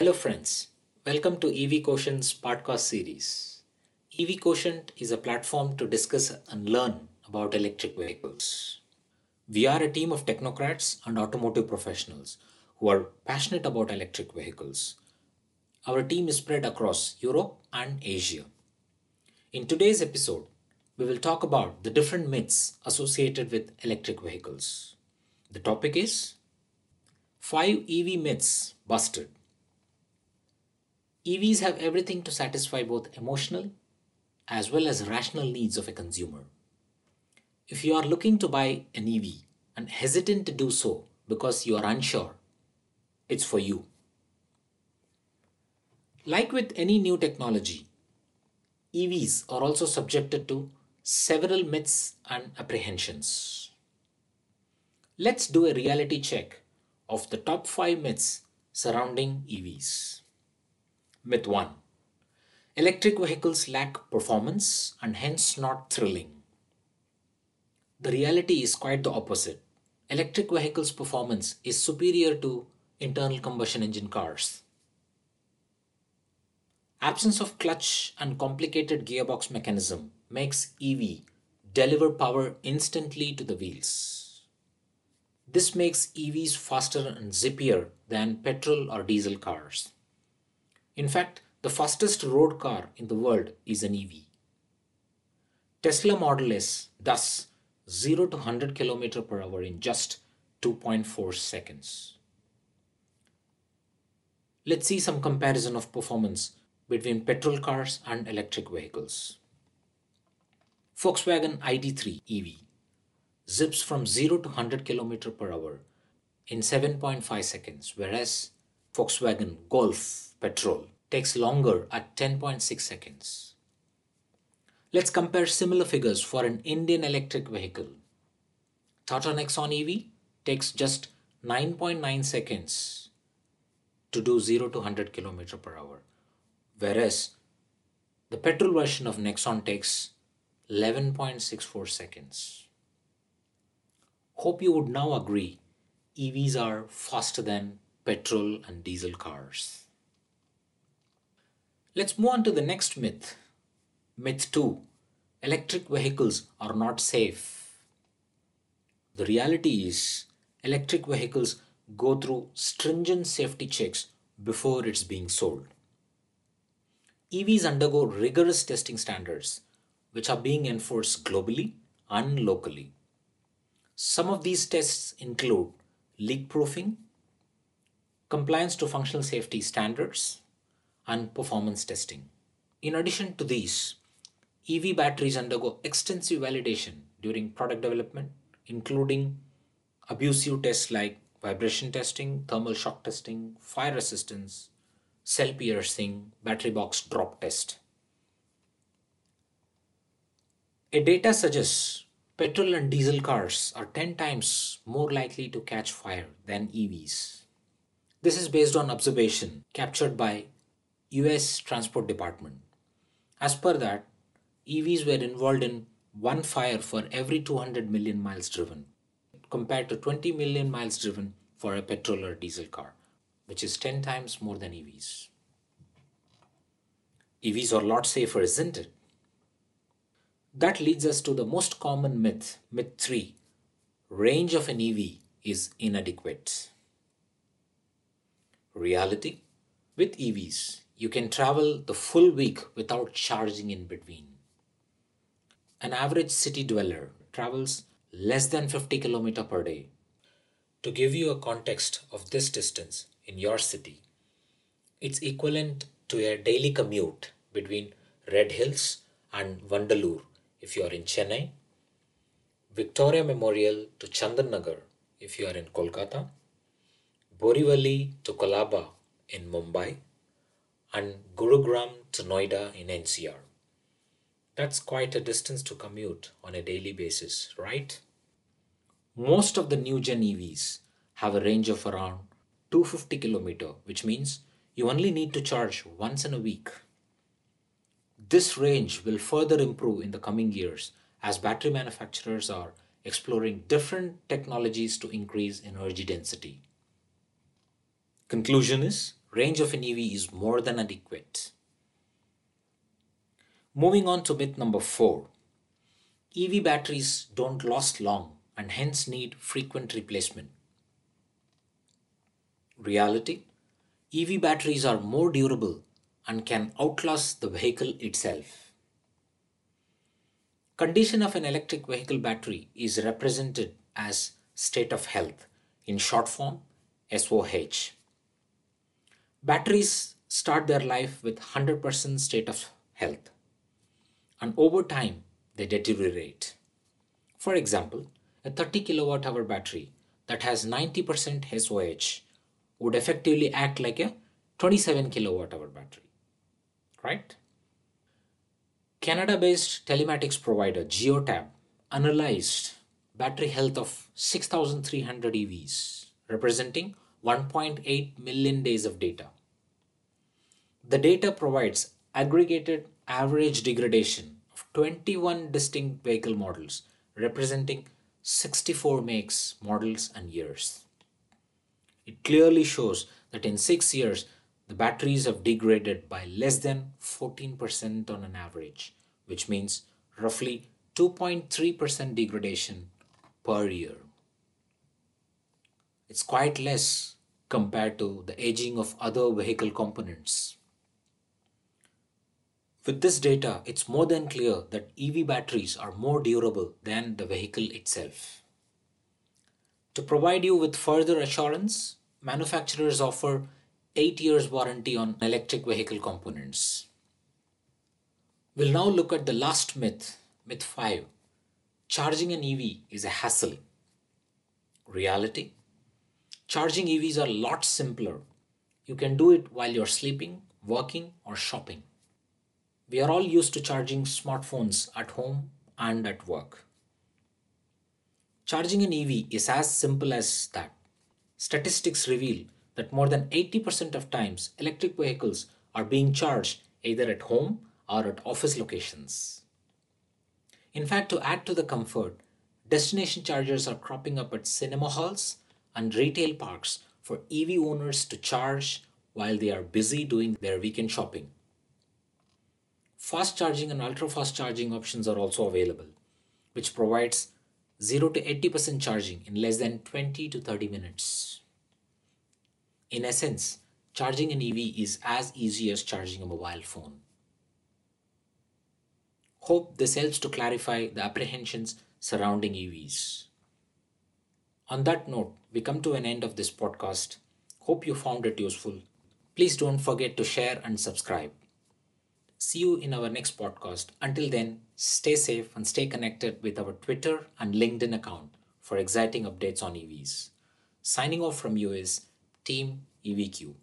Hello, friends. Welcome to EV Quotient's podcast series. EV Quotient is a platform to discuss and learn about electric vehicles. We are a team of technocrats and automotive professionals who are passionate about electric vehicles. Our team is spread across Europe and Asia. In today's episode, we will talk about the different myths associated with electric vehicles. The topic is 5 EV myths busted. EVs have everything to satisfy both emotional as well as rational needs of a consumer. If you are looking to buy an EV and hesitant to do so because you are unsure, it's for you. Like with any new technology, EVs are also subjected to several myths and apprehensions. Let's do a reality check of the top 5 myths surrounding EVs. Myth 1 Electric vehicles lack performance and hence not thrilling. The reality is quite the opposite. Electric vehicles' performance is superior to internal combustion engine cars. Absence of clutch and complicated gearbox mechanism makes EV deliver power instantly to the wheels. This makes EVs faster and zippier than petrol or diesel cars. In fact, the fastest road car in the world is an EV. Tesla Model S thus 0 to 100 km per hour in just 2.4 seconds. Let's see some comparison of performance between petrol cars and electric vehicles. Volkswagen ID3 EV zips from 0 to 100 km per hour in 7.5 seconds, whereas Volkswagen Golf petrol takes longer at 10.6 seconds. Let's compare similar figures for an Indian electric vehicle. Tata Nexon EV takes just 9.9 seconds to do 0 to 100 km per hour, whereas the petrol version of Nexon takes 11.64 seconds. Hope you would now agree EVs are faster than petrol and diesel cars. Let's move on to the next myth Myth 2 Electric vehicles are not safe. The reality is, electric vehicles go through stringent safety checks before it's being sold. EVs undergo rigorous testing standards, which are being enforced globally and locally. Some of these tests include leak proofing, compliance to functional safety standards, and performance testing. In addition to these, EV batteries undergo extensive validation during product development, including abusive tests like vibration testing, thermal shock testing, fire resistance, cell piercing, battery box drop test. A data suggests petrol and diesel cars are 10 times more likely to catch fire than EVs. This is based on observation captured by US Transport Department. As per that, EVs were involved in one fire for every 200 million miles driven, compared to 20 million miles driven for a petrol or diesel car, which is 10 times more than EVs. EVs are a lot safer, isn't it? That leads us to the most common myth, myth 3 range of an EV is inadequate. Reality with EVs, you can travel the full week without charging in between. An average city dweller travels less than 50 km per day. To give you a context of this distance in your city, it's equivalent to a daily commute between Red Hills and Vandalur if you are in Chennai, Victoria Memorial to Chandanagar if you are in Kolkata, Borivali to Colaba in Mumbai, and Gurugram to Noida in NCR. That's quite a distance to commute on a daily basis, right? Most of the new gen EVs have a range of around 250 km, which means you only need to charge once in a week. This range will further improve in the coming years as battery manufacturers are exploring different technologies to increase energy density. Conclusion is range of an EV is more than adequate. Moving on to myth number four EV batteries don't last long and hence need frequent replacement. Reality EV batteries are more durable and can outlast the vehicle itself. Condition of an electric vehicle battery is represented as state of health, in short form SOH. Batteries start their life with 100% state of health and over time they deteriorate. For example, a 30 kilowatt hour battery that has 90% SOH would effectively act like a 27 kilowatt hour battery, right? Canada based telematics provider Geotab analyzed battery health of 6,300 EVs, representing 1.8 million days of data. The data provides aggregated average degradation of 21 distinct vehicle models, representing 64 makes, models, and years. It clearly shows that in six years, the batteries have degraded by less than 14% on an average, which means roughly 2.3% degradation per year. It's quite less compared to the aging of other vehicle components. With this data, it's more than clear that EV batteries are more durable than the vehicle itself. To provide you with further assurance, manufacturers offer 8 years warranty on electric vehicle components. We'll now look at the last myth, myth 5. Charging an EV is a hassle. Reality? Charging EVs are a lot simpler. You can do it while you're sleeping, working, or shopping. We are all used to charging smartphones at home and at work. Charging an EV is as simple as that. Statistics reveal that more than 80% of times electric vehicles are being charged either at home or at office locations. In fact, to add to the comfort, destination chargers are cropping up at cinema halls and retail parks for EV owners to charge while they are busy doing their weekend shopping. Fast charging and ultra fast charging options are also available, which provides 0 to 80% charging in less than 20 to 30 minutes. In essence, charging an EV is as easy as charging a mobile phone. Hope this helps to clarify the apprehensions surrounding EVs. On that note, we come to an end of this podcast. Hope you found it useful. Please don't forget to share and subscribe. See you in our next podcast. Until then, stay safe and stay connected with our Twitter and LinkedIn account for exciting updates on EVs. Signing off from you is Team EVQ.